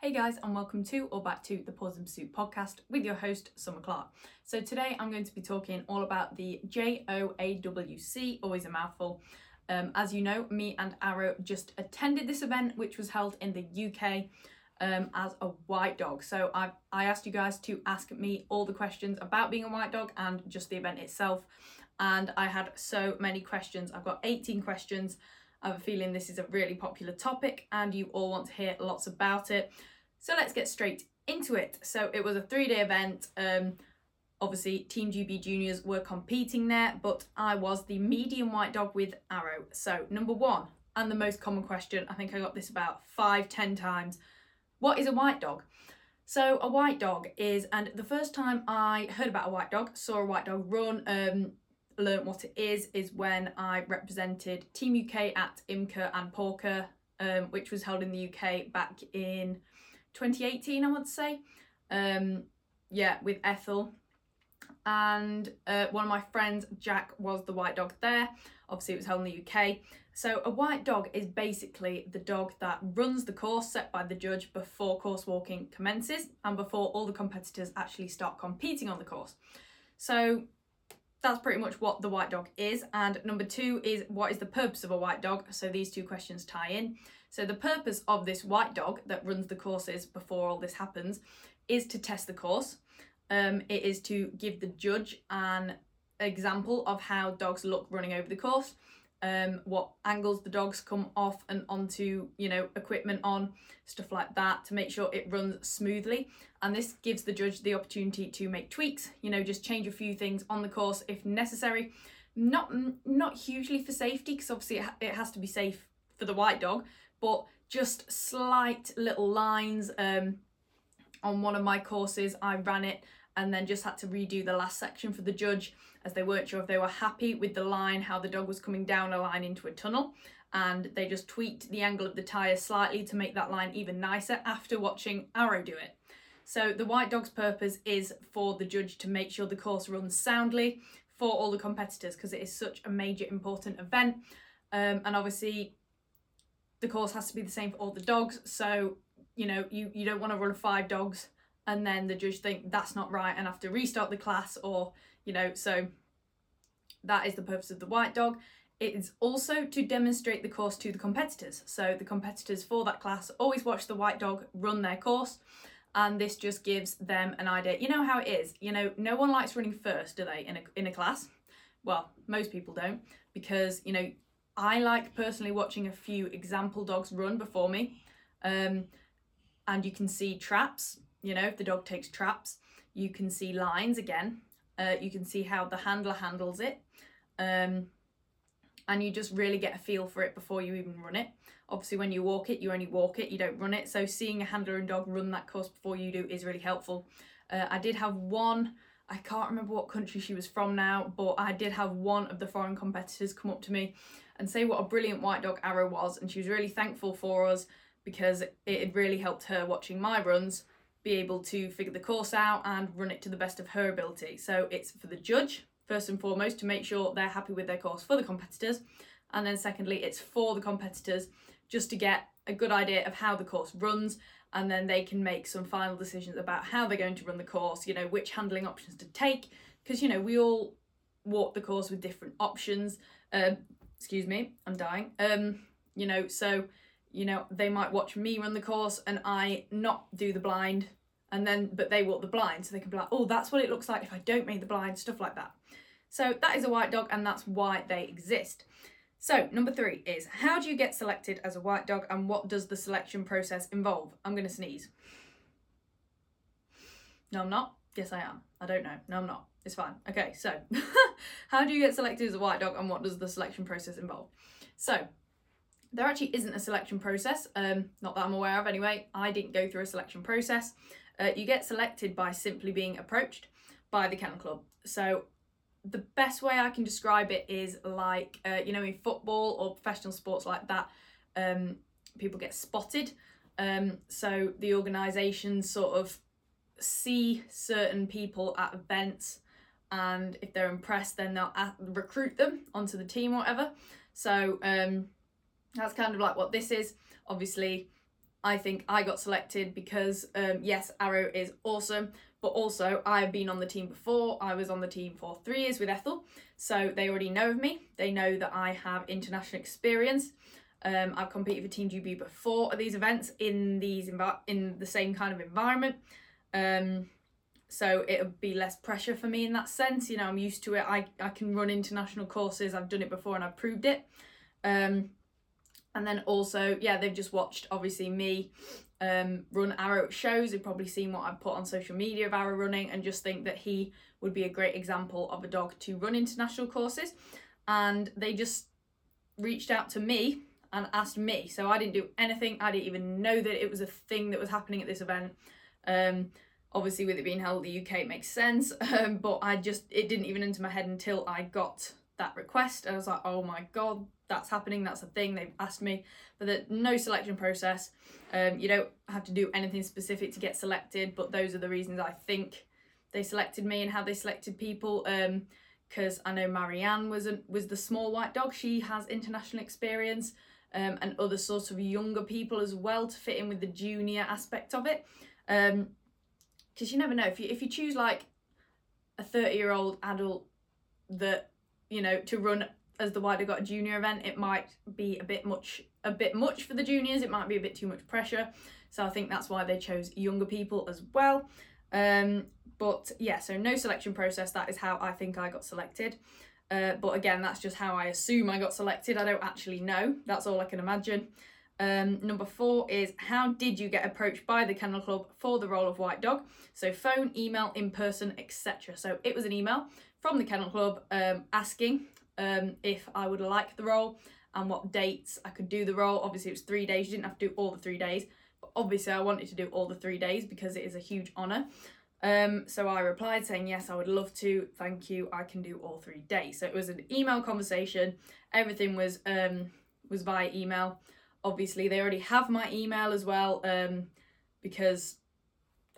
Hey guys, and welcome to or back to the Paws in Pursuit podcast with your host, Summer Clark. So, today I'm going to be talking all about the JOAWC, always a mouthful. Um, as you know, me and Arrow just attended this event, which was held in the UK um, as a white dog. So, I, I asked you guys to ask me all the questions about being a white dog and just the event itself. And I had so many questions. I've got 18 questions I have a feeling this is a really popular topic and you all want to hear lots about it. So let's get straight into it. So it was a three day event. Um, obviously, Team GB juniors were competing there, but I was the medium white dog with Arrow. So, number one, and the most common question, I think I got this about five, ten times what is a white dog? So, a white dog is, and the first time I heard about a white dog, saw a white dog run, um, learnt what it is is when I represented Team UK at IMCA and PORCA, um, which was held in the UK back in 2018, I want to say. Um, yeah, with Ethel. And uh, one of my friends, Jack, was the white dog there. Obviously, it was held in the UK. So, a white dog is basically the dog that runs the course set by the judge before course walking commences and before all the competitors actually start competing on the course. So, that's pretty much what the white dog is. And number two is what is the purpose of a white dog? So these two questions tie in. So the purpose of this white dog that runs the courses before all this happens is to test the course. Um, it is to give the judge an example of how dogs look running over the course um, what angles the dogs come off and onto, you know, equipment on, stuff like that to make sure it runs smoothly. And this gives the judge the opportunity to make tweaks, you know, just change a few things on the course if necessary. Not not hugely for safety because obviously it, ha- it has to be safe for the white dog, but just slight little lines. Um, on one of my courses, I ran it and then just had to redo the last section for the judge as they weren't sure if they were happy with the line, how the dog was coming down a line into a tunnel. And they just tweaked the angle of the tyre slightly to make that line even nicer after watching Arrow do it. So the white dog's purpose is for the judge to make sure the course runs soundly for all the competitors because it is such a major important event. Um, and obviously the course has to be the same for all the dogs. So, you know, you, you don't want to run five dogs and then the judge think that's not right and have to restart the class or you know so that is the purpose of the white dog. It is also to demonstrate the course to the competitors. So the competitors for that class always watch the white dog run their course and this just gives them an idea. You know how it is. You know no one likes running first do they in a, in a class? Well most people don't because you know i like personally watching a few example dogs run before me. Um, and you can see traps you know, if the dog takes traps, you can see lines again. Uh, you can see how the handler handles it. Um, and you just really get a feel for it before you even run it. Obviously, when you walk it, you only walk it, you don't run it. So, seeing a handler and dog run that course before you do is really helpful. Uh, I did have one, I can't remember what country she was from now, but I did have one of the foreign competitors come up to me and say what a brilliant white dog Arrow was. And she was really thankful for us because it had really helped her watching my runs be able to figure the course out and run it to the best of her ability. So it's for the judge, first and foremost, to make sure they're happy with their course for the competitors. And then secondly, it's for the competitors just to get a good idea of how the course runs and then they can make some final decisions about how they're going to run the course, you know, which handling options to take. Because, you know, we all walk the course with different options. Um, excuse me, I'm dying. Um, you know, so you know, they might watch me run the course and I not do the blind and then but they walk the blind so they can be like, oh, that's what it looks like if I don't make the blind, stuff like that. So that is a white dog and that's why they exist. So number three is how do you get selected as a white dog and what does the selection process involve? I'm gonna sneeze. No, I'm not. Yes, I am. I don't know. No, I'm not. It's fine. Okay, so how do you get selected as a white dog and what does the selection process involve? So there actually isn't a selection process, um, not that I'm aware of anyway. I didn't go through a selection process. Uh, you get selected by simply being approached by the kennel club. So the best way I can describe it is like, uh, you know, in football or professional sports like that, um, people get spotted. Um, so the organisations sort of see certain people at events and if they're impressed then they'll recruit them onto the team or whatever so um, that's kind of like what this is. Obviously, I think I got selected because um, yes, Arrow is awesome, but also I have been on the team before. I was on the team for three years with Ethel, so they already know of me. They know that I have international experience. Um, I've competed for Team GB before at these events in these in the same kind of environment. Um, so it'll be less pressure for me in that sense. You know, I'm used to it. I, I can run international courses. I've done it before and I've proved it. Um, and then also, yeah, they've just watched obviously me um, run Arrow shows. They've probably seen what I've put on social media of Arrow running and just think that he would be a great example of a dog to run international courses. And they just reached out to me and asked me. So I didn't do anything. I didn't even know that it was a thing that was happening at this event. Um, obviously, with it being held in the UK, it makes sense. Um, but I just, it didn't even enter my head until I got that request. I was like, oh my God, that's happening. That's a thing. They've asked me. But the no selection process. Um, you don't have to do anything specific to get selected. But those are the reasons I think they selected me and how they selected people. Um, because I know Marianne was a, was the small white dog. She has international experience um, and other sorts of younger people as well to fit in with the junior aspect of it. Because um, you never know if you if you choose like a thirty year old adult that you know to run as the wider got junior event, it might be a bit much a bit much for the juniors. It might be a bit too much pressure. So I think that's why they chose younger people as well. Um, but yeah, so no selection process. That is how I think I got selected. Uh, but again, that's just how I assume I got selected. I don't actually know. That's all I can imagine. Um, number four is how did you get approached by the Kennel Club for the role of white dog? So phone, email, in person, etc. So it was an email from the Kennel Club um, asking um, if I would like the role and what dates I could do the role. Obviously, it was three days. You didn't have to do all the three days, but obviously, I wanted to do all the three days because it is a huge honour. Um, so I replied saying, Yes, I would love to. Thank you. I can do all three days. So it was an email conversation. Everything was um, was via email. Obviously, they already have my email as well um, because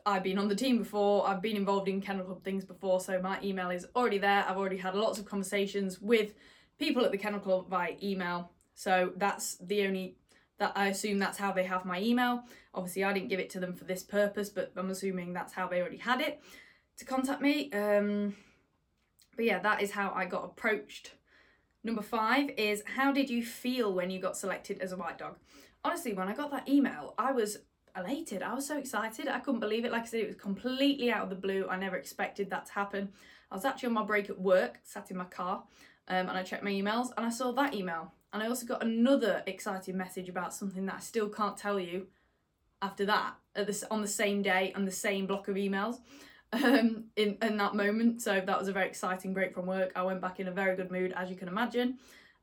I've been on the team before. I've been involved in Kennel Club things before. So my email is already there. I've already had lots of conversations with people at the Kennel Club via email. So that's the only that I assume that's how they have my email. Obviously, I didn't give it to them for this purpose, but I'm assuming that's how they already had it to contact me. Um, but yeah, that is how I got approached. Number five is how did you feel when you got selected as a white dog? Honestly, when I got that email, I was elated. I was so excited. I couldn't believe it. Like I said, it was completely out of the blue. I never expected that to happen. I was actually on my break at work, sat in my car, um, and I checked my emails and I saw that email. And I also got another exciting message about something that I still can't tell you after that at this on the same day and the same block of emails um, in, in that moment. So that was a very exciting break from work. I went back in a very good mood, as you can imagine.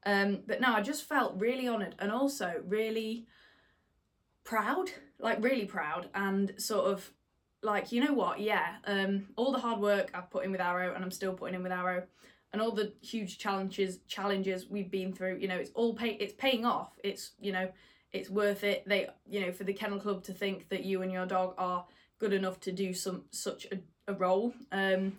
Um, but no, I just felt really honoured and also really proud, like really proud, and sort of like, you know what, yeah, um, all the hard work I've put in with Arrow and I'm still putting in with Arrow and all the huge challenges challenges we've been through you know it's all pay it's paying off. It's you know it's worth it. They you know for the kennel club to think that you and your dog are good enough to do some such a, a role um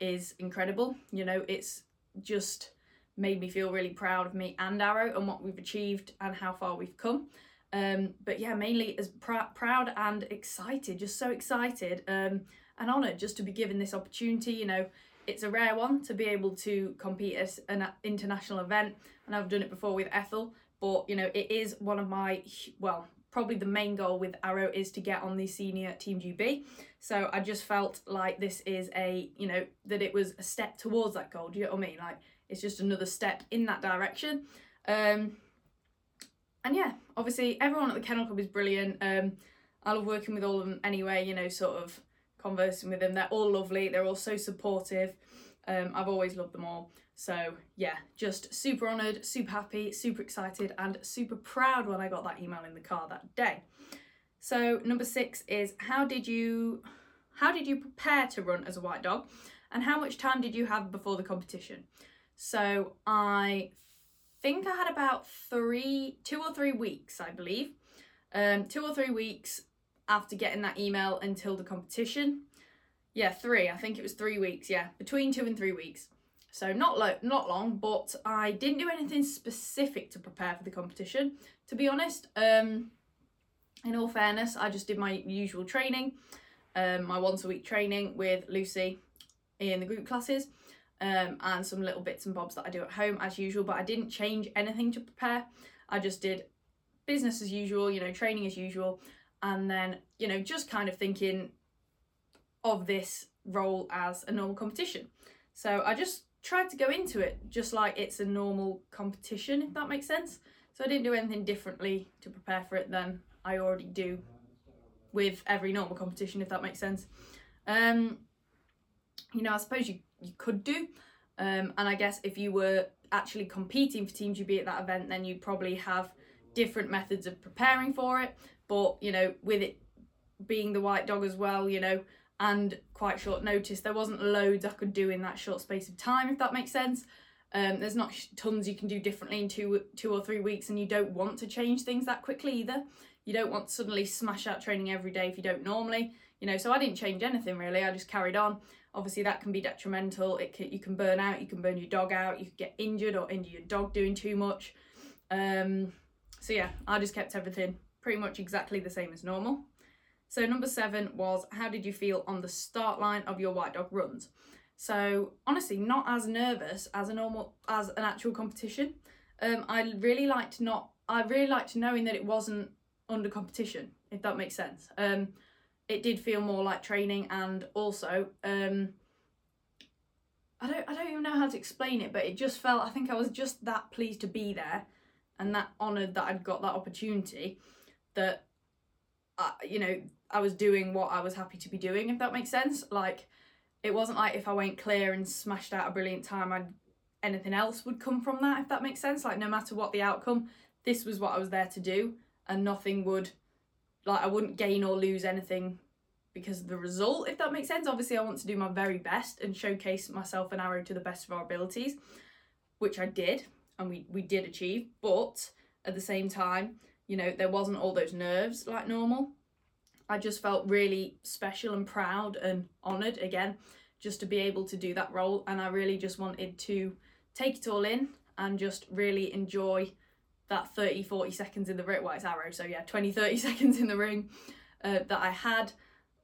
is incredible. You know it's just made me feel really proud of me and arrow and what we've achieved and how far we've come um but yeah mainly as pr- proud and excited just so excited um and honored just to be given this opportunity you know. It's a rare one to be able to compete at an international event and I've done it before with Ethel but you know it is one of my well probably the main goal with Arrow is to get on the senior team GB so I just felt like this is a you know that it was a step towards that goal do you know what I mean? Like it's just another step in that direction. Um and yeah obviously everyone at the Kennel Club is brilliant um I love working with all of them anyway you know sort of conversing with them. They're all lovely. They're all so supportive. Um, I've always loved them all. So yeah, just super honoured, super happy, super excited, and super proud when I got that email in the car that day. So number six is how did you how did you prepare to run as a white dog, and how much time did you have before the competition? So I think I had about three, two or three weeks, I believe. Um, two or three weeks after getting that email until the competition. Yeah, three. I think it was three weeks. Yeah, between two and three weeks. So not lo- not long, but I didn't do anything specific to prepare for the competition. To be honest, um, in all fairness, I just did my usual training, um, my once a week training with Lucy in the group classes, um, and some little bits and bobs that I do at home as usual. But I didn't change anything to prepare. I just did business as usual, you know, training as usual, and then you know just kind of thinking of this role as a normal competition. So I just tried to go into it just like it's a normal competition, if that makes sense. So I didn't do anything differently to prepare for it than I already do with every normal competition, if that makes sense. Um, you know, I suppose you, you could do. Um, and I guess if you were actually competing for Team GB at that event, then you'd probably have different methods of preparing for it. But, you know, with it being the white dog as well, you know, and quite short notice, there wasn't loads I could do in that short space of time, if that makes sense. Um, there's not tons you can do differently in two, two or three weeks, and you don't want to change things that quickly either. You don't want to suddenly smash out training every day if you don't normally, you know. So I didn't change anything really. I just carried on. Obviously, that can be detrimental. It can, you can burn out. You can burn your dog out. You can get injured or injure your dog doing too much. Um, so yeah, I just kept everything pretty much exactly the same as normal. So number seven was how did you feel on the start line of your white dog runs? So honestly, not as nervous as a normal as an actual competition. Um, I really liked not. I really liked knowing that it wasn't under competition, if that makes sense. Um, it did feel more like training, and also, um, I don't. I don't even know how to explain it, but it just felt. I think I was just that pleased to be there, and that honoured that I'd got that opportunity. That, I, you know, I was doing what I was happy to be doing, if that makes sense. Like it wasn't like if I went clear and smashed out a brilliant time, I'd anything else would come from that, if that makes sense. Like no matter what the outcome, this was what I was there to do, and nothing would, like I wouldn't gain or lose anything because of the result, if that makes sense. Obviously, I want to do my very best and showcase myself and Arrow to the best of our abilities, which I did, and we we did achieve. But at the same time, you know, there wasn't all those nerves like normal. I just felt really special and proud and honoured again just to be able to do that role. And I really just wanted to take it all in and just really enjoy that 30 40 seconds in the ring. Well, arrow, so yeah, 20 30 seconds in the ring uh, that I had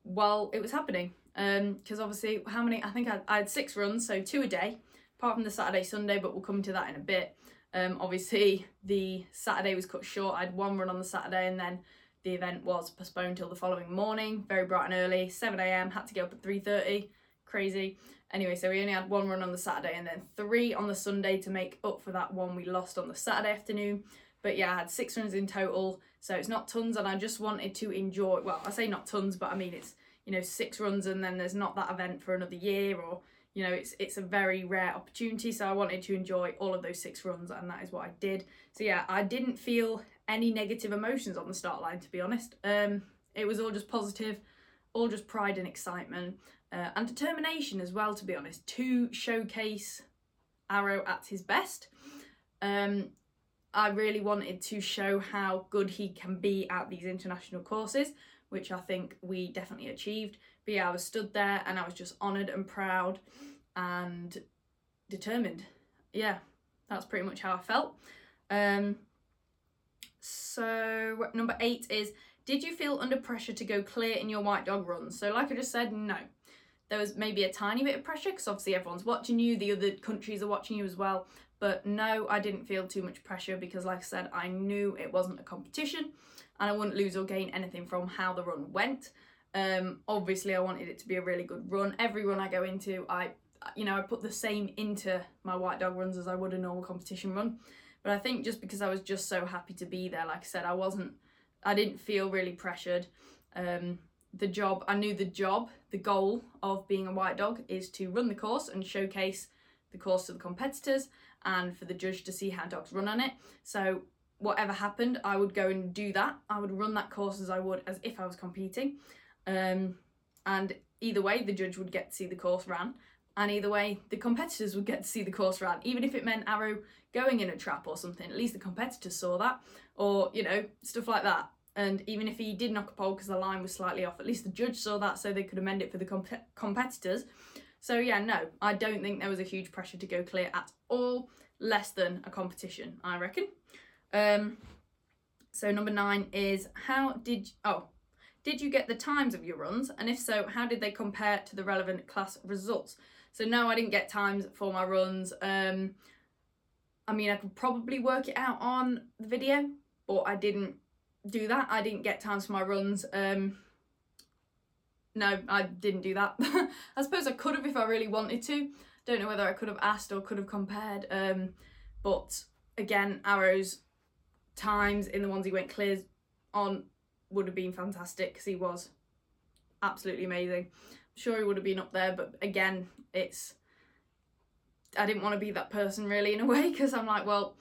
while it was happening. Because um, obviously, how many? I think I, I, had six runs, so two a day, apart from the Saturday, Sunday, but we'll come to that in a bit. Um, obviously, the Saturday was cut short. I had one run on the Saturday and then the event was postponed till the following morning, very bright and early, 7 a.m. Had to get up at 3:30. Crazy. Anyway, so we only had one run on the Saturday and then three on the Sunday to make up for that one we lost on the Saturday afternoon. But yeah, I had six runs in total, so it's not tons, and I just wanted to enjoy. Well, I say not tons, but I mean it's you know six runs, and then there's not that event for another year, or you know it's it's a very rare opportunity. So I wanted to enjoy all of those six runs, and that is what I did. So yeah, I didn't feel any negative emotions on the start line, to be honest. Um, it was all just positive, all just pride and excitement, uh, and determination as well, to be honest, to showcase Arrow at his best. Um, I really wanted to show how good he can be at these international courses, which I think we definitely achieved. But yeah, I was stood there and I was just honoured and proud and determined. Yeah, that's pretty much how I felt. Um, so number eight is, did you feel under pressure to go clear in your white dog runs? So like I just said, no. There was maybe a tiny bit of pressure because obviously everyone's watching you, the other countries are watching you as well. But no, I didn't feel too much pressure because like I said, I knew it wasn't a competition and I wouldn't lose or gain anything from how the run went. Um, obviously I wanted it to be a really good run. Every run I go into, I you know, I put the same into my white dog runs as I would a normal competition run. But I think just because I was just so happy to be there, like I said, I wasn't, I didn't feel really pressured. Um, the job, I knew the job, the goal of being a white dog is to run the course and showcase the course to the competitors and for the judge to see how dogs run on it. So whatever happened, I would go and do that. I would run that course as I would as if I was competing. Um, and either way, the judge would get to see the course ran and either way the competitors would get to see the course ran even if it meant arrow going in a trap or something at least the competitors saw that or you know stuff like that and even if he did knock a pole because the line was slightly off at least the judge saw that so they could amend it for the comp- competitors so yeah no i don't think there was a huge pressure to go clear at all less than a competition i reckon um So number nine is how did oh did you get the times of your runs and if so how did they compare to the relevant class results? So no, I didn't get times for my runs. Um, I mean, I could probably work it out on the video, but I didn't do that. I didn't get times for my runs. Um, no, I didn't do that. I suppose I could have if I really wanted to. Don't know whether I could have asked or could have compared. Um, but again, Arrow's times in the ones he went clears on would have been fantastic because he was absolutely amazing. I'm sure he would have been up there, but again, it's I didn't want to be that person really in a way because I'm like, well,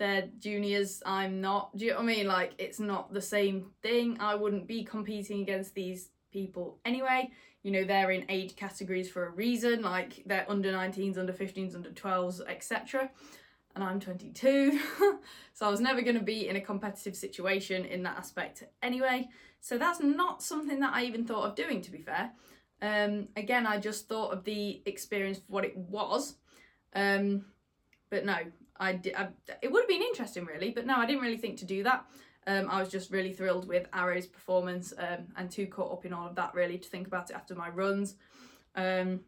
they're juniors, I'm not. Do you know what I mean? Like, it's not the same thing. I wouldn't be competing against these people anyway. You know, they're in age categories for a reason, like they're under 19s, under 15s, under 12s, etc. And I'm 22, so I was never going to be in a competitive situation in that aspect anyway. So that's not something that I even thought of doing, to be fair. Um, again, I just thought of the experience for what it was. Um, but no, I did. I, it would have been interesting, really. But no, I didn't really think to do that. Um, I was just really thrilled with Arrow's performance um, and too caught up in all of that really to think about it after my runs. Um,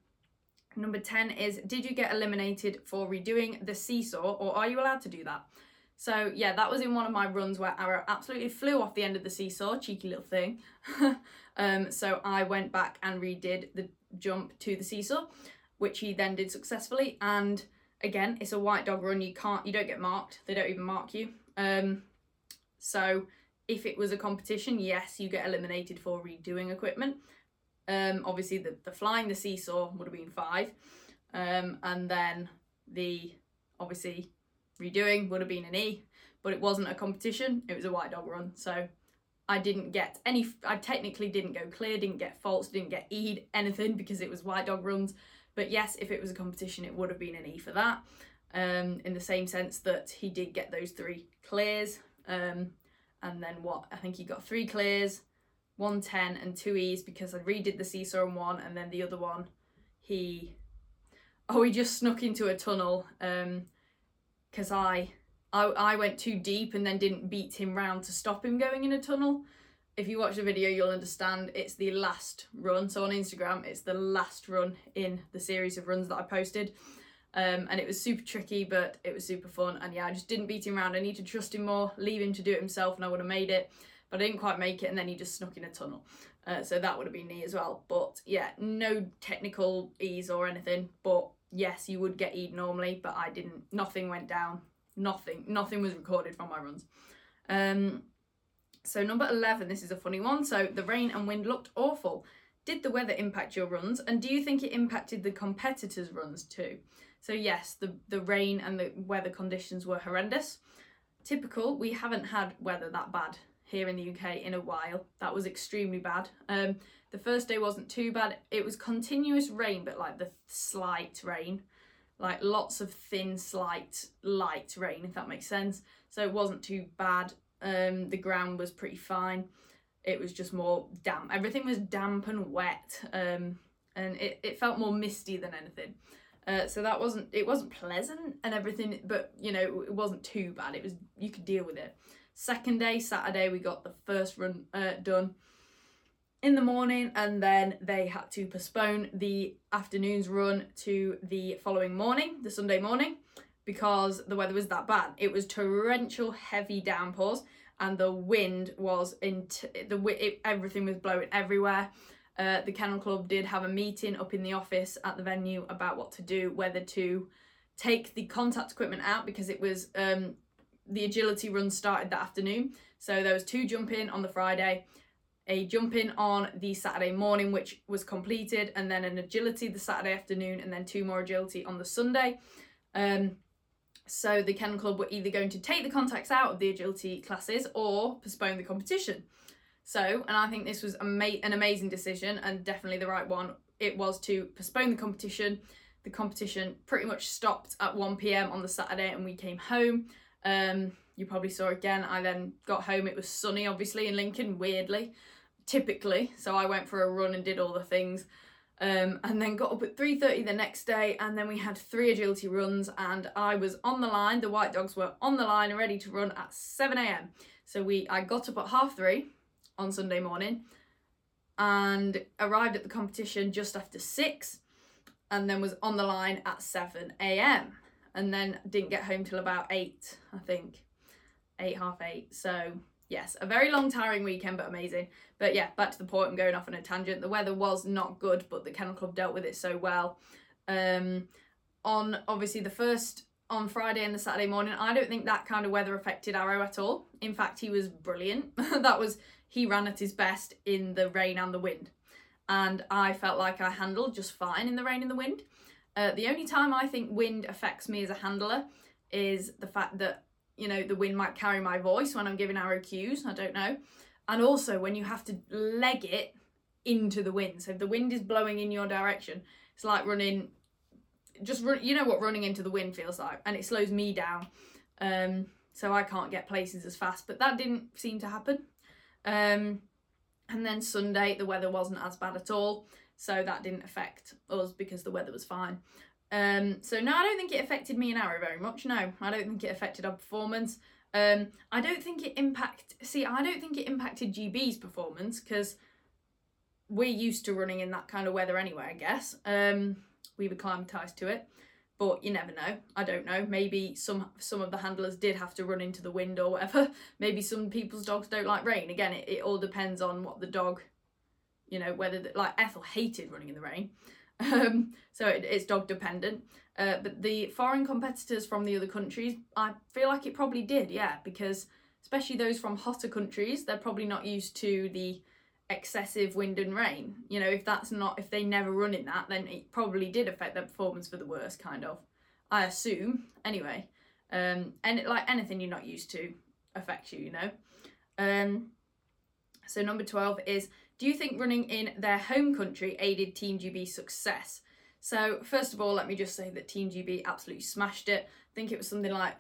number 10 is Did you get eliminated for redoing the seesaw or are you allowed to do that? So yeah, that was in one of my runs where Arrow absolutely flew off the end of the seesaw, cheeky little thing. um, so I went back and redid the jump to the seesaw, which he then did successfully. And again, it's a white dog run. You can't, you don't get marked. They don't even mark you. Um, so if it was a competition, yes, you get eliminated for redoing equipment. Um, obviously, the, the flying the seesaw would have been five. Um, and then the obviously redoing would have been an E, but it wasn't a competition, it was a white dog run. So I didn't get any, I technically didn't go clear, didn't get faults, didn't get E'd, anything because it was white dog runs. But yes, if it was a competition, it would have been an E for that. Um, in the same sense that he did get those three clears. Um, and then what? I think he got three clears, one 10 and two E's because I redid the seesaw in one and then the other one he oh he just snuck into a tunnel um because I, I I went too deep and then didn't beat him round to stop him going in a tunnel. If you watch the video, you'll understand it's the last run. So on Instagram, it's the last run in the series of runs that I posted. Um, and it was super tricky, but it was super fun. And yeah, I just didn't beat him around. I need to trust him more, leave him to do it himself, and I would have made it. But I didn't quite make it, and then he just snuck in a tunnel. Uh, so that would have been me as well. But yeah, no technical ease or anything. But yes, you would get E'd normally, but I didn't. Nothing went down. Nothing. Nothing was recorded from my runs. Um, so number 11, this is a funny one. So the rain and wind looked awful. Did the weather impact your runs? And do you think it impacted the competitors' runs too? So yes, the, the rain and the weather conditions were horrendous. Typical, we haven't had weather that bad here in the UK in a while. That was extremely bad. Um, the first day wasn't too bad. It was continuous rain, but like the slight rain, like lots of thin, slight, light rain, if that makes sense. So it wasn't too bad. Um, the ground was pretty fine. It was just more damp. Everything was damp and wet, um, and it, it felt more misty than anything. Uh, so that wasn't it wasn't pleasant and everything, but you know it wasn't too bad. It was you could deal with it. Second day, Saturday, we got the first run uh, done in the morning, and then they had to postpone the afternoon's run to the following morning, the Sunday morning, because the weather was that bad. It was torrential, heavy downpours, and the wind was in t- the it, everything was blowing everywhere. Uh, the Kennel Club did have a meeting up in the office at the venue about what to do, whether to take the contact equipment out because it was um, the agility run started that afternoon. So there was two jump in on the Friday, a jump in on the Saturday morning, which was completed, and then an agility the Saturday afternoon, and then two more agility on the Sunday. Um, so the Kennel Club were either going to take the contacts out of the agility classes or postpone the competition. So, and I think this was ama- an amazing decision and definitely the right one. It was to postpone the competition. The competition pretty much stopped at 1 pm on the Saturday, and we came home. Um, you probably saw again. I then got home. It was sunny, obviously, in Lincoln, weirdly, typically. So I went for a run and did all the things. Um, and then got up at 3.30 the next day and then we had three agility runs and I was on the line, the white dogs were on the line ready to run at 7am. So we I got up at half three on Sunday morning and arrived at the competition just after six and then was on the line at 7 a.m. and then didn't get home till about 8, I think. 8, half 8. So, yes, a very long, tiring weekend, but amazing. But yeah, back to the point, I'm going off on a tangent. The weather was not good, but the Kennel Club dealt with it so well. Um, on obviously the first on Friday and the Saturday morning, I don't think that kind of weather affected Arrow at all. In fact, he was brilliant. that was he ran at his best in the rain and the wind. And I felt like I handled just fine in the rain and the wind. Uh, the only time I think wind affects me as a handler is the fact that, you know, the wind might carry my voice when I'm giving arrow cues. I don't know. And also when you have to leg it into the wind. So if the wind is blowing in your direction, it's like running, just run, you know what running into the wind feels like. And it slows me down. Um, so I can't get places as fast. But that didn't seem to happen. Um, and then Sunday, the weather wasn't as bad at all, so that didn't affect us because the weather was fine. Um, so no, I don't think it affected me and Arrow very much. No, I don't think it affected our performance. Um, I don't think it impact. See, I don't think it impacted GB's performance because we're used to running in that kind of weather anyway. I guess um, we've acclimatized to it but you never know. I don't know. Maybe some some of the handlers did have to run into the wind or whatever. Maybe some people's dogs don't like rain. Again, it, it all depends on what the dog, you know, whether the, like Ethel hated running in the rain, um, so it, it's dog dependent. Uh, but the foreign competitors from the other countries, I feel like it probably did, yeah, because especially those from hotter countries, they're probably not used to the excessive wind and rain. You know, if that's not if they never run in that, then it probably did affect their performance for the worst, kind of. I assume. Anyway, um, and like anything you're not used to affects you, you know. Um, so number twelve is: Do you think running in their home country aided Team GB's success? So first of all, let me just say that Team GB absolutely smashed it. I think it was something like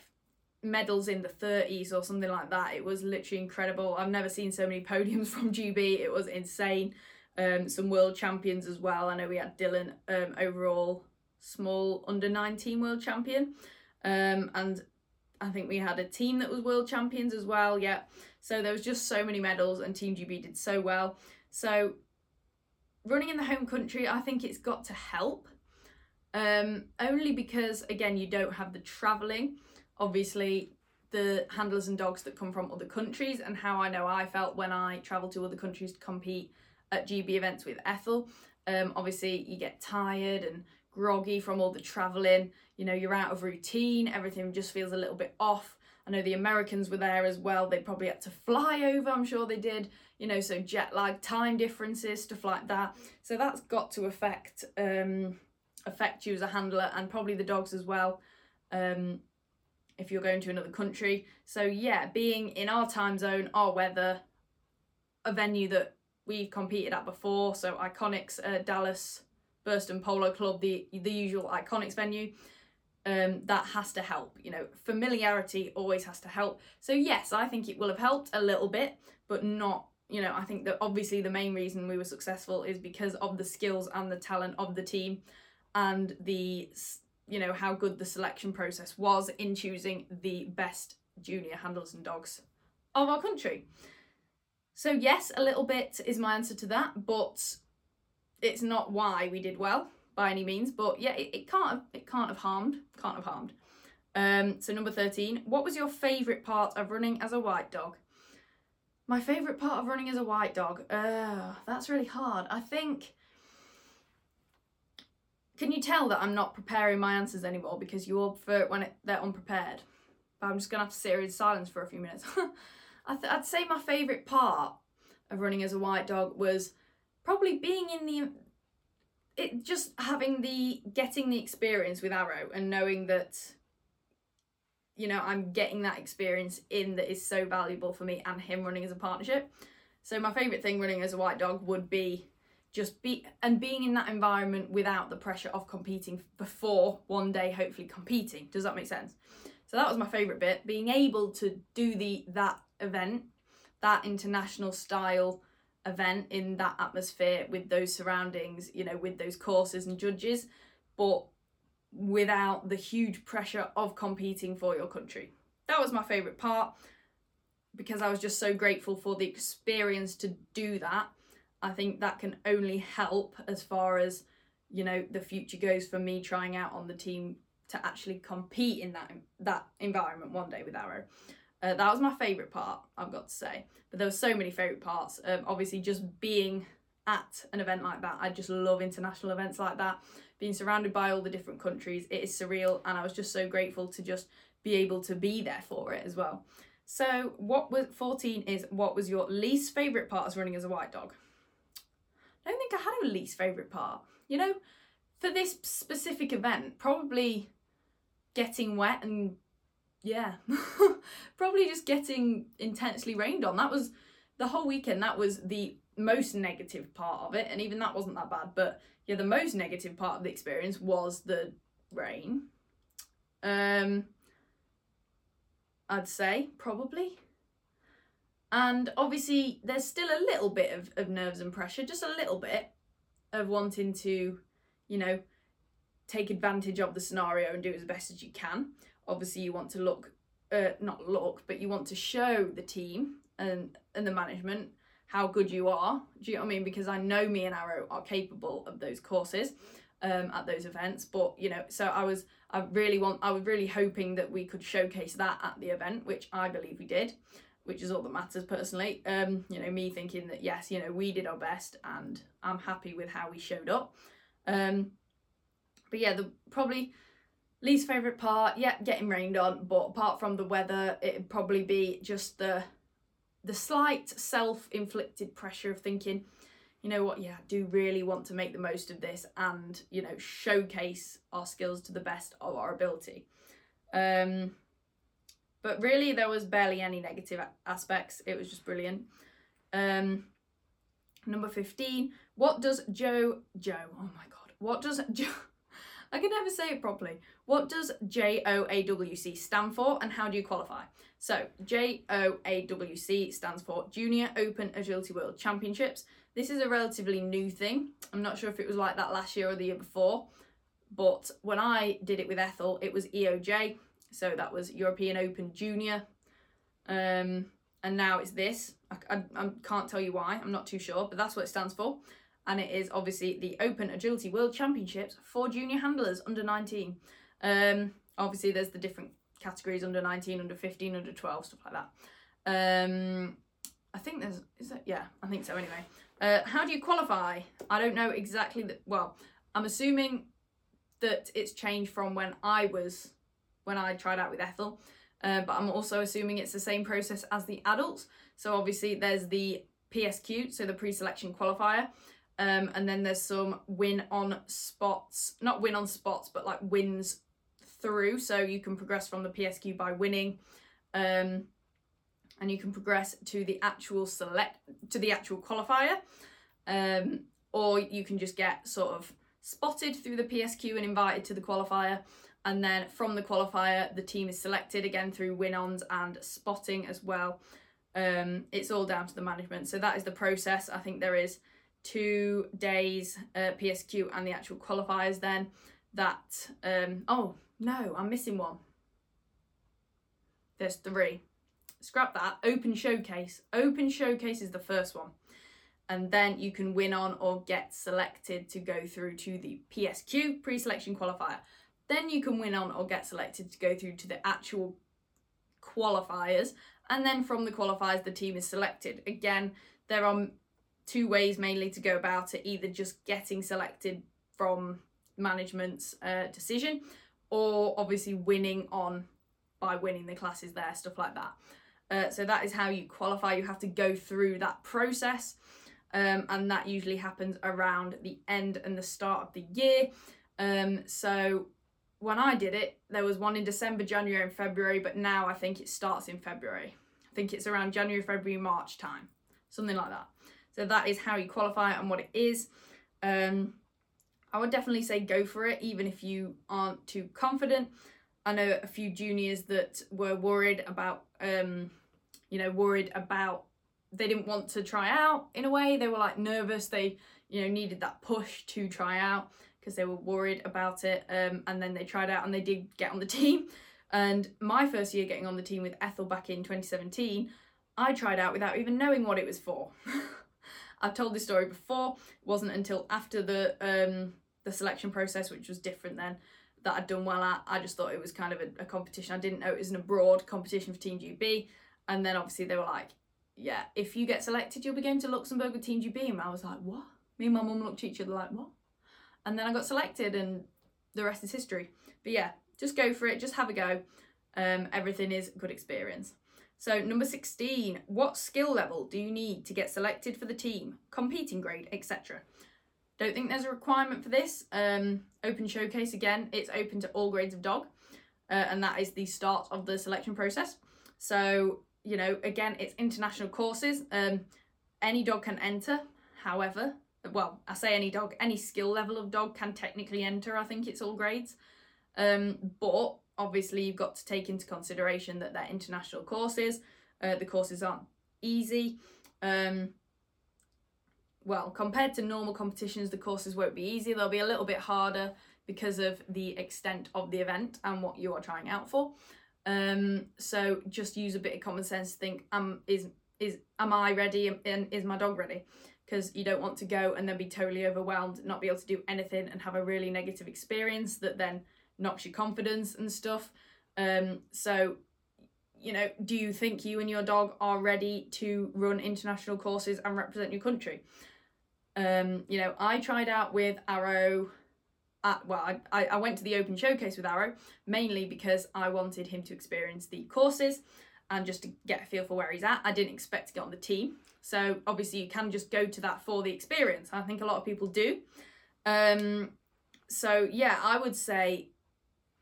medals in the 30s or something like that. It was literally incredible. I've never seen so many podiums from GB. It was insane. Um, some world champions as well. I know we had Dylan um, overall small under 19 world champion. Um, and I think we had a team that was world champions as well. Yeah. So there was just so many medals and Team GB did so well. So running in the home country, I think it's got to help. Um, only because again you don't have the travelling obviously the handlers and dogs that come from other countries and how I know I felt when I travelled to other countries to compete at GB events with Ethel. Um, obviously, you get tired and groggy from all the travelling. You know, you're out of routine. Everything just feels a little bit off. I know the Americans were there as well. They probably had to fly over. I'm sure they did. You know, so jet lag, time differences, stuff like that. So that's got to affect um, affect you as a handler and probably the dogs as well. Um, if you're going to another country. So yeah, being in our time zone, our weather, a venue that we've competed at before, so Iconics, uh, Dallas, Burston Polo Club, the the usual Iconics venue. Um, that has to help. You know, familiarity always has to help. So yes, I think it will have helped a little bit, but not. You know, I think that obviously the main reason we were successful is because of the skills and the talent of the team, and the you know how good the selection process was in choosing the best junior handlers and dogs of our country. So yes, a little bit is my answer to that, but it's not why we did well by any means. But yeah, it, it can't have, it can't have harmed, can't have harmed. Um, so number thirteen, what was your favourite part of running as a white dog? My favourite part of running as a white dog, uh, that's really hard. I think can you tell that I'm not preparing my answers anymore because you all prefer it when it, they're unprepared? But I'm just to have to sit here in silence for a few minutes. I th- I'd say my favourite part of running as a white dog was probably being in the it just having the getting the experience with arrow and knowing that you know i'm getting that experience in that is so valuable for me and him running as a partnership. So my favorite thing running as a white dog would be just be and being in that environment without the pressure of competing before one day hopefully competing. Does that make sense? So that was my favorite bit being able to do the that event that international style event in that atmosphere with those surroundings you know with those courses and judges but without the huge pressure of competing for your country that was my favorite part because I was just so grateful for the experience to do that, I think that can only help as far as you know the future goes for me trying out on the team to actually compete in that that environment one day with Arrow. Uh, that was my favourite part, I've got to say. But there were so many favourite parts. Um, obviously, just being at an event like that, I just love international events like that. Being surrounded by all the different countries, it is surreal, and I was just so grateful to just be able to be there for it as well. So, what was 14 is what was your least favourite part of running as a white dog? I don't think I had a least favourite part. You know, for this specific event, probably getting wet and yeah, probably just getting intensely rained on. That was the whole weekend. That was the most negative part of it, and even that wasn't that bad. But yeah, the most negative part of the experience was the rain. Um, I'd say probably. And obviously, there's still a little bit of, of nerves and pressure, just a little bit of wanting to, you know, take advantage of the scenario and do as best as you can. Obviously, you want to look, uh, not look, but you want to show the team and and the management how good you are. Do you know what I mean? Because I know me and Arrow are capable of those courses um, at those events. But you know, so I was, I really want, I was really hoping that we could showcase that at the event, which I believe we did, which is all that matters personally. Um, you know, me thinking that yes, you know, we did our best, and I'm happy with how we showed up. Um, but yeah, the probably least favorite part, yeah, getting rained on. But apart from the weather, it'd probably be just the the slight self-inflicted pressure of thinking, you know what, yeah, I do really want to make the most of this and you know showcase our skills to the best of our ability. Um, but really, there was barely any negative aspects. It was just brilliant. Um, number 15. What does Joe, Joe, oh my God, what does Joe, I can never say it properly. What does JOAWC stand for and how do you qualify? So, JOAWC stands for Junior Open Agility World Championships. This is a relatively new thing. I'm not sure if it was like that last year or the year before, but when I did it with Ethel, it was EOJ. So that was European Open Junior. Um, and now it's this. I, I, I can't tell you why, I'm not too sure, but that's what it stands for and it is obviously the Open Agility World Championships for junior handlers under 19. Um, obviously, there's the different categories under 19, under 15, under 12, stuff like that. Um, I think there's, is that, yeah, I think so anyway. Uh, how do you qualify? I don't know exactly that, well, I'm assuming that it's changed from when I was, when I tried out with Ethel, uh, but I'm also assuming it's the same process as the adults. So obviously there's the PSQ, so the pre-selection qualifier, um, and then there's some win on spots, not win on spots, but like wins through. So you can progress from the PSQ by winning. Um, and you can progress to the actual select to the actual qualifier. Um, or you can just get sort of spotted through the PSQ and invited to the qualifier. And then from the qualifier, the team is selected again through win ons and spotting as well. Um, it's all down to the management. So that is the process. I think there is two days uh, PSQ and the actual qualifiers then that um oh no I'm missing one. There's three. Scrap that. Open showcase. Open showcase is the first one. And then you can win on or get selected to go through to the PSQ pre-selection qualifier. Then you can win on or get selected to go through to the actual qualifiers. And then from the qualifiers the team is selected. Again there are two ways mainly to go about it. Either just getting selected from management's uh, decision or obviously winning on by winning the classes there stuff like that. Uh, so that is how you qualify. You have to go through that process um, and that usually happens around the end and the start of the year. Um, so when i did it there was one in december january and february but now i think it starts in february. I think it's around january february march time something like that. So that is how you qualify and what it is. Um, I would definitely say go for it, even if you aren't too confident. I know a few juniors that were worried about, um, you know, worried about they didn't want to try out in a way. They were like nervous. They, you know, needed that push to try out because they were worried about it. Um, and then they tried out and they did get on the team. And my first year getting on the team with Ethel back in 2017, I tried out without even knowing what it was for. I've told this story before. It wasn't until after the um, the selection process, which was different then, that I'd done well at. I just thought it was kind of a, a competition. I didn't know it was an abroad competition for Team GB. And then obviously they were like, yeah, if you get selected, you'll be going to Luxembourg with Team GB. And I was like, what? Me and my mum looked at each other like, what? And then I got selected, and the rest is history. But yeah, just go for it, just have a go. Um, everything is good experience. So, number 16, what skill level do you need to get selected for the team, competing grade, etc.? Don't think there's a requirement for this. Um, open showcase again, it's open to all grades of dog, uh, and that is the start of the selection process. So, you know, again, it's international courses. Um, any dog can enter. However, well, I say any dog, any skill level of dog can technically enter. I think it's all grades. Um, but obviously, you've got to take into consideration that they're international courses. Uh, the courses aren't easy. Um, well, compared to normal competitions, the courses won't be easy. They'll be a little bit harder because of the extent of the event and what you are trying out for. Um, so just use a bit of common sense. Think, um, is is am I ready and is my dog ready? Because you don't want to go and then be totally overwhelmed, not be able to do anything, and have a really negative experience that then knocks your confidence and stuff. Um, so you know, do you think you and your dog are ready to run international courses and represent your country? Um, you know, I tried out with Arrow. At, well, I, I went to the open showcase with Arrow mainly because I wanted him to experience the courses and just to get a feel for where he's at. I didn't expect to get on the team. So obviously you can just go to that for the experience. I think a lot of people do. Um, so yeah, I would say,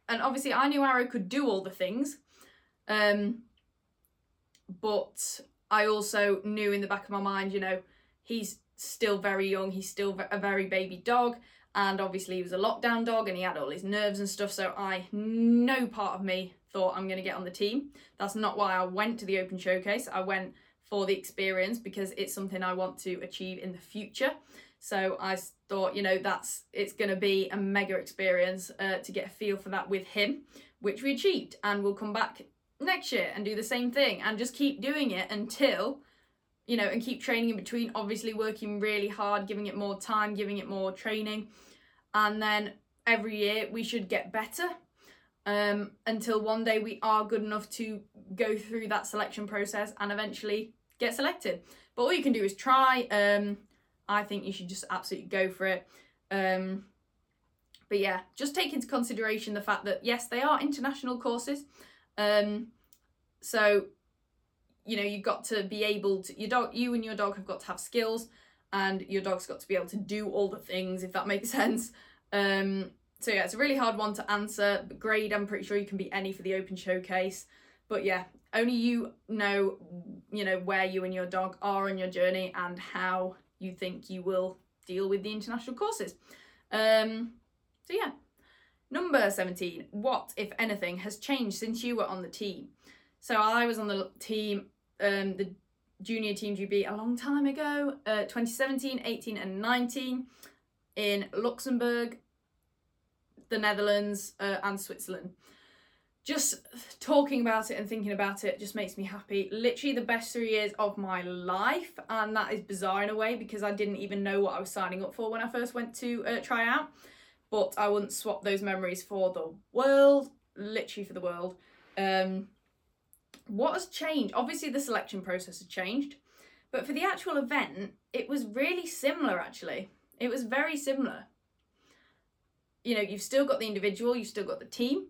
and obviously I knew Arrow could do all the things, um, but I also knew in the back of my mind, you know, he's still very young. He's still a very baby dog. And obviously, he was a lockdown dog and he had all his nerves and stuff. So, I, no part of me thought I'm going to get on the team. That's not why I went to the Open Showcase. I went for the experience because it's something I want to achieve in the future. So I thought, you know, that's it's going to be a mega experience uh, to get a feel for that with him, which we achieved, and we'll come back next year and do the same thing and just keep doing it until you know, and keep training in between, obviously working really hard, giving it more time, giving it more training. And then every year we should get better um, until one day we are good enough to go through that selection process and eventually get selected. But all you can do is try. Um, I think you should just absolutely go for it. Um, but yeah, just take into consideration the fact that yes, they are international courses. Um, so you know you've got to be able to your dog you and your dog have got to have skills and your dog's got to be able to do all the things if that makes sense. Um so yeah it's a really hard one to answer. Grade i'm pretty sure you can be any for the open showcase. But yeah only you know you know where you and your dog are on your journey and how you think you will deal with the international courses. Um so yeah. Number 17 what if anything has changed since you were on the team so I was on the team, um, the junior team GB a long time ago, uh, 2017, 18 and 19 in Luxembourg, the Netherlands uh, and Switzerland. Just talking about it and thinking about it just makes me happy. Literally the best three years of my life, and that is bizarre in a way because I didn't even know what I was signing up for when I first went to uh, try out. But I wouldn't swap those memories for the world, literally for the world. Um, what has changed? Obviously, the selection process has changed, but for the actual event, it was really similar actually. It was very similar. You know, you've still got the individual, you've still got the team,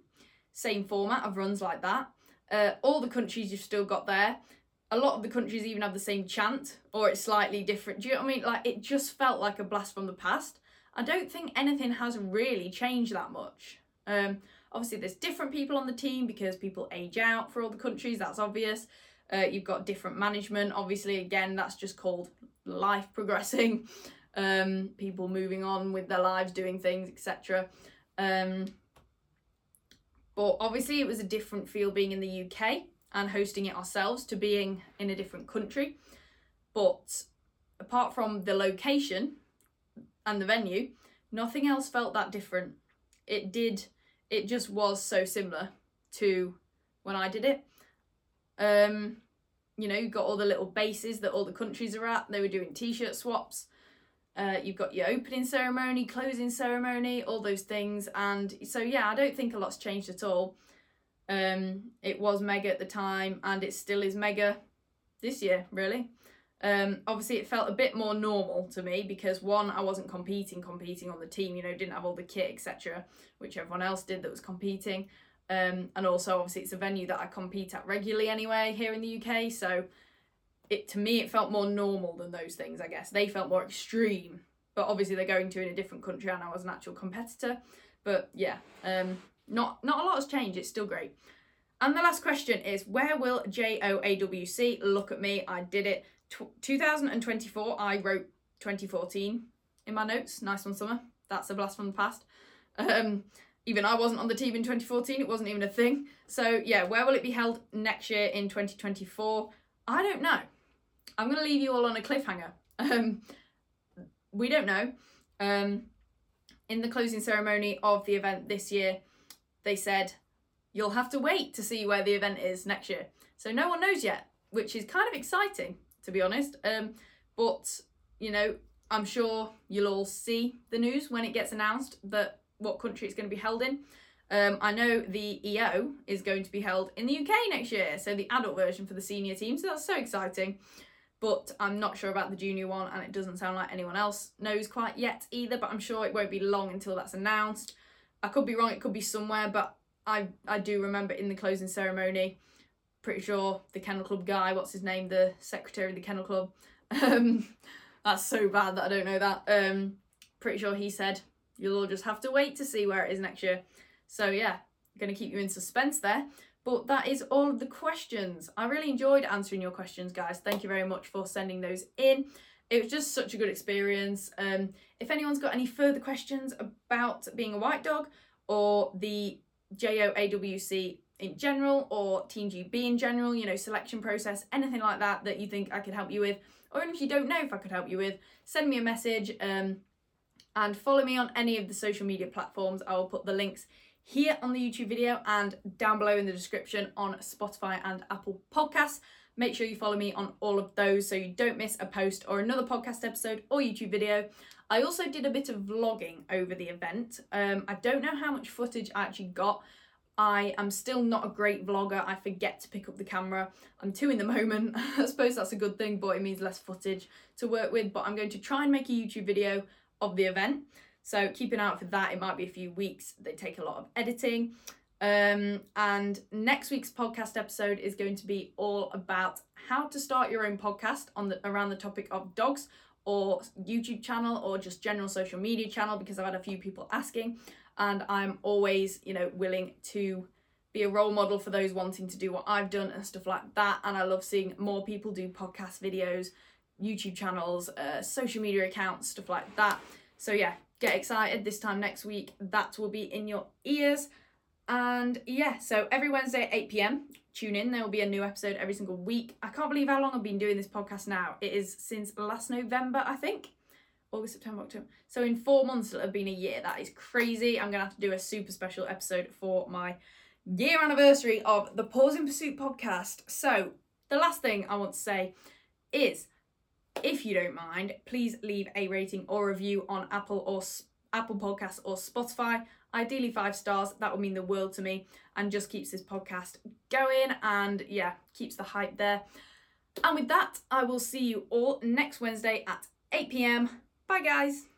same format of runs like that. Uh, all the countries you've still got there. A lot of the countries even have the same chant, or it's slightly different. Do you know what I mean? Like, it just felt like a blast from the past. I don't think anything has really changed that much. Um, Obviously, there's different people on the team because people age out for all the countries, that's obvious. Uh, you've got different management. Obviously, again, that's just called life progressing, um, people moving on with their lives, doing things, etc. Um, but obviously, it was a different feel being in the UK and hosting it ourselves to being in a different country. But apart from the location and the venue, nothing else felt that different. It did it just was so similar to when I did it. Um, you know, you've got all the little bases that all the countries are at. They were doing t-shirt swaps. Uh, you've got your opening ceremony, closing ceremony, all those things, and so yeah, I don't think a lot's changed at all. Um, it was mega at the time, and it still is mega this year, really. Um, obviously, it felt a bit more normal to me because one, I wasn't competing, competing on the team. You know, didn't have all the kit, etc., which everyone else did that was competing. Um, and also, obviously, it's a venue that I compete at regularly anyway here in the UK. So, it to me, it felt more normal than those things. I guess they felt more extreme. But obviously, they're going to in a different country, and I was an actual competitor. But yeah, um, not not a lot has changed. It's still great. And the last question is where will JOAWC look at me? I did it 2024, I wrote 2014 in my notes. Nice one, Summer. That's a blast from the past. Um, even I wasn't on the team in 2014, it wasn't even a thing. So, yeah, where will it be held next year in 2024? I don't know. I'm going to leave you all on a cliffhanger. Um, we don't know. Um, in the closing ceremony of the event this year, they said you'll have to wait to see where the event is next year. So no one knows yet, which is kind of exciting to be honest. Um, but you know, I'm sure you'll all see the news when it gets announced that what country it's going to be held in. Um, I know the EO is going to be held in the UK next year, so the adult version for the senior team. So that's so exciting. But I'm not sure about the junior one, and it doesn't sound like anyone else knows quite yet either. But I'm sure it won't be long until that's announced. I could be wrong; it could be somewhere, but I I do remember in the closing ceremony pretty sure the kennel club guy, what's his name, the secretary of the kennel club. Um, that's so bad that I don't know that. Um, pretty sure he said you'll all just have to wait to see where it is next year. So yeah, going to keep you in suspense there. But that is all of the questions. I really enjoyed answering your questions, guys. Thank you very much for sending those in. It was just such a good experience. Um, if anyone's got any further questions about being a white dog or the JOAWC in general or Team GB in general, you know, selection process, anything like that that you think I could help you with, or even if you don't know if I could help you with, send me a message um, and follow me on any of the social media platforms. I will put the links here on the YouTube video and down below in the description on Spotify and Apple Podcasts. Make sure you follow me on all of those so you don't miss a post or another podcast episode or YouTube video. I also did a bit of vlogging over the event. Um, I don't know how much footage I actually got I am still not a great vlogger. I forget to pick up the camera. I'm too in the moment. I suppose that's a good thing, but it means less footage to work with. But I'm going to try and make a YouTube video of the event. So keep an eye out for that. It might be a few weeks. They take a lot of editing. Um, and next week's podcast episode is going to be all about how to start your own podcast on the around the topic of dogs or YouTube channel or just general social media channel because I've had a few people asking and I'm always, you know, willing to be a role model for those wanting to do what I've done and stuff like that. And I love seeing more people do podcast videos, YouTube channels, uh, social media accounts, stuff like that. So yeah, get excited this time next week. That will be in your ears. And yeah, so every Wednesday at 8 pm, tune in. There will be a new episode every single week. I can't believe how long I've been doing this podcast now. It is since last November, I think. August, September, October. So in four months it'll have been a year. That is crazy. I'm gonna have to do a super special episode for my year anniversary of the Paws in Pursuit podcast. So the last thing I want to say is, if you don't mind, please leave a rating or review on Apple or Apple Podcasts or Spotify. Ideally five stars. That would mean the world to me and just keeps this podcast going and yeah, keeps the hype there. And with that, I will see you all next Wednesday at 8 p.m. Bye, guys.